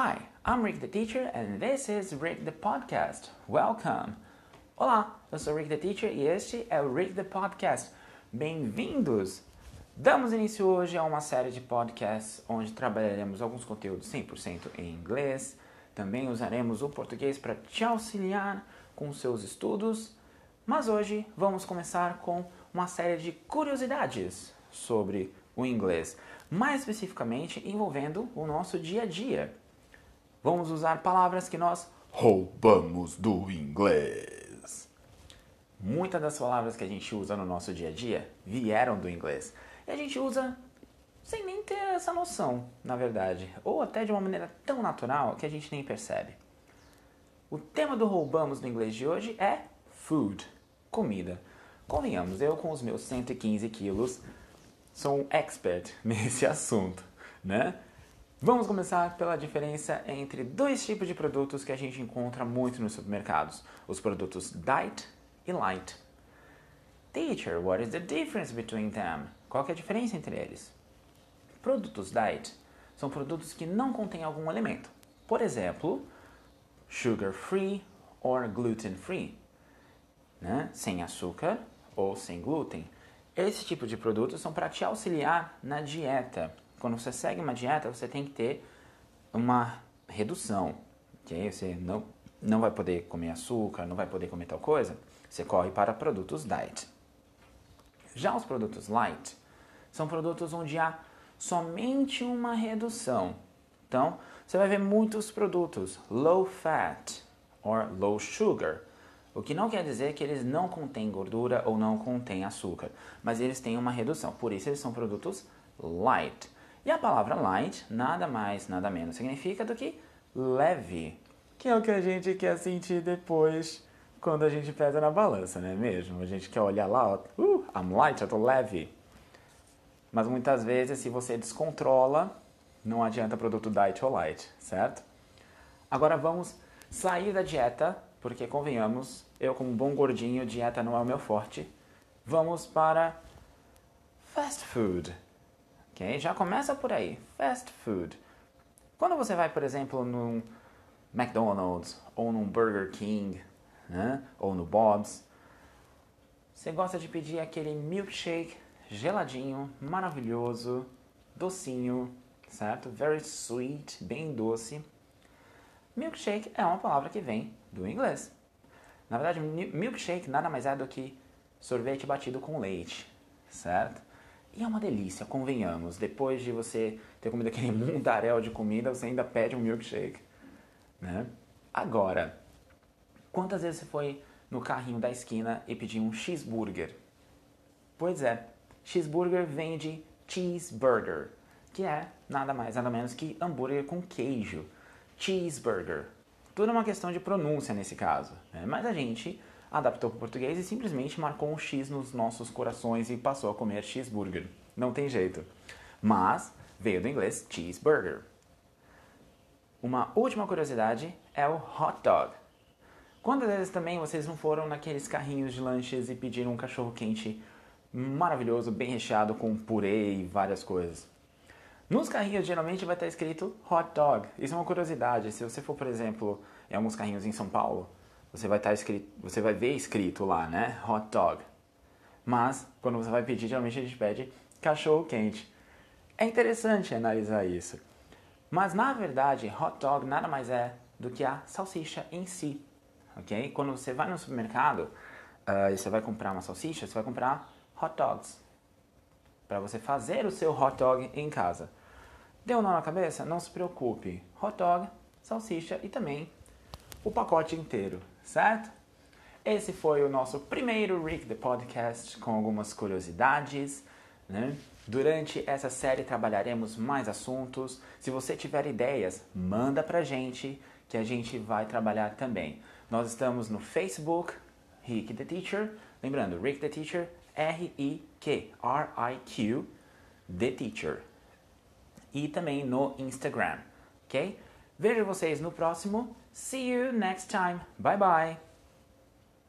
Hi, I'm Rick the Teacher and this is Rick the Podcast. Welcome! Olá, eu sou Rick the Teacher e este é o Rick the Podcast. Bem-vindos! Damos início hoje a uma série de podcasts onde trabalharemos alguns conteúdos 100% em inglês. Também usaremos o português para te auxiliar com seus estudos. Mas hoje vamos começar com uma série de curiosidades sobre o inglês, mais especificamente envolvendo o nosso dia a dia. Vamos usar palavras que nós roubamos do inglês. Muitas das palavras que a gente usa no nosso dia a dia vieram do inglês. E a gente usa sem nem ter essa noção, na verdade, ou até de uma maneira tão natural que a gente nem percebe. O tema do roubamos no inglês de hoje é food, comida. Convenhamos, eu com os meus 115 quilos sou um expert nesse assunto, né? Vamos começar pela diferença entre dois tipos de produtos que a gente encontra muito nos supermercados: os produtos diet e light. Teacher, what is the difference between them? Qual é a diferença entre eles? Produtos diet são produtos que não contêm algum alimento. Por exemplo, sugar free or gluten free, né? sem açúcar ou sem glúten. Esse tipo de produtos são para te auxiliar na dieta. Quando você segue uma dieta, você tem que ter uma redução. Okay? Você não, não vai poder comer açúcar, não vai poder comer tal coisa. Você corre para produtos diet. Já os produtos light são produtos onde há somente uma redução. Então, você vai ver muitos produtos low fat or low sugar, o que não quer dizer que eles não contêm gordura ou não contêm açúcar, mas eles têm uma redução, por isso eles são produtos light. E a palavra light nada mais, nada menos significa do que leve, que é o que a gente quer sentir depois quando a gente pesa na balança, não é mesmo? A gente quer olhar lá, uh, I'm light, eu tô leve. Mas muitas vezes, se você descontrola, não adianta produto diet ou light, certo? Agora vamos sair da dieta, porque convenhamos, eu como bom gordinho, dieta não é o meu forte. Vamos para fast food. Ok? Já começa por aí, fast food. Quando você vai, por exemplo, num McDonald's ou num Burger King, né? ou no Bob's, você gosta de pedir aquele milkshake geladinho, maravilhoso, docinho, certo? Very sweet, bem doce. Milkshake é uma palavra que vem do inglês. Na verdade, milkshake nada mais é do que sorvete batido com leite, certo? E é uma delícia, convenhamos. Depois de você ter comido aquele mundaréu de comida, você ainda pede um milkshake, né? Agora, quantas vezes você foi no carrinho da esquina e pediu um cheeseburger? Pois é, cheeseburger vem de cheeseburger, que é nada mais nada menos que hambúrguer com queijo. Cheeseburger. Tudo uma questão de pronúncia nesse caso, né? mas a gente adaptou para o português e simplesmente marcou um X nos nossos corações e passou a comer cheeseburger. Não tem jeito. Mas veio do inglês cheeseburger. Uma última curiosidade é o hot dog. Quantas vezes também vocês não foram naqueles carrinhos de lanches e pediram um cachorro quente maravilhoso, bem recheado com purê e várias coisas? Nos carrinhos geralmente vai estar escrito hot dog. Isso é uma curiosidade. Se você for, por exemplo, em alguns carrinhos em São Paulo, você vai estar escrito, você vai ver escrito lá, né? Hot dog. Mas quando você vai pedir, geralmente a gente pede cachorro quente. É interessante analisar isso. Mas na verdade, hot dog nada mais é do que a salsicha em si, ok? Quando você vai no supermercado uh, e você vai comprar uma salsicha, você vai comprar hot dogs para você fazer o seu hot dog em casa. Deu nó na cabeça? Não se preocupe. Hot dog, salsicha e também o pacote inteiro, certo? Esse foi o nosso primeiro Rick the Podcast com algumas curiosidades. Né? Durante essa série trabalharemos mais assuntos. Se você tiver ideias, manda pra gente que a gente vai trabalhar também. Nós estamos no Facebook, Rick the Teacher. Lembrando, Rick the Teacher, R-I-K, R-I-Q, The Teacher. E também no Instagram, ok? Vejo vocês no próximo. See you next time. Bye bye.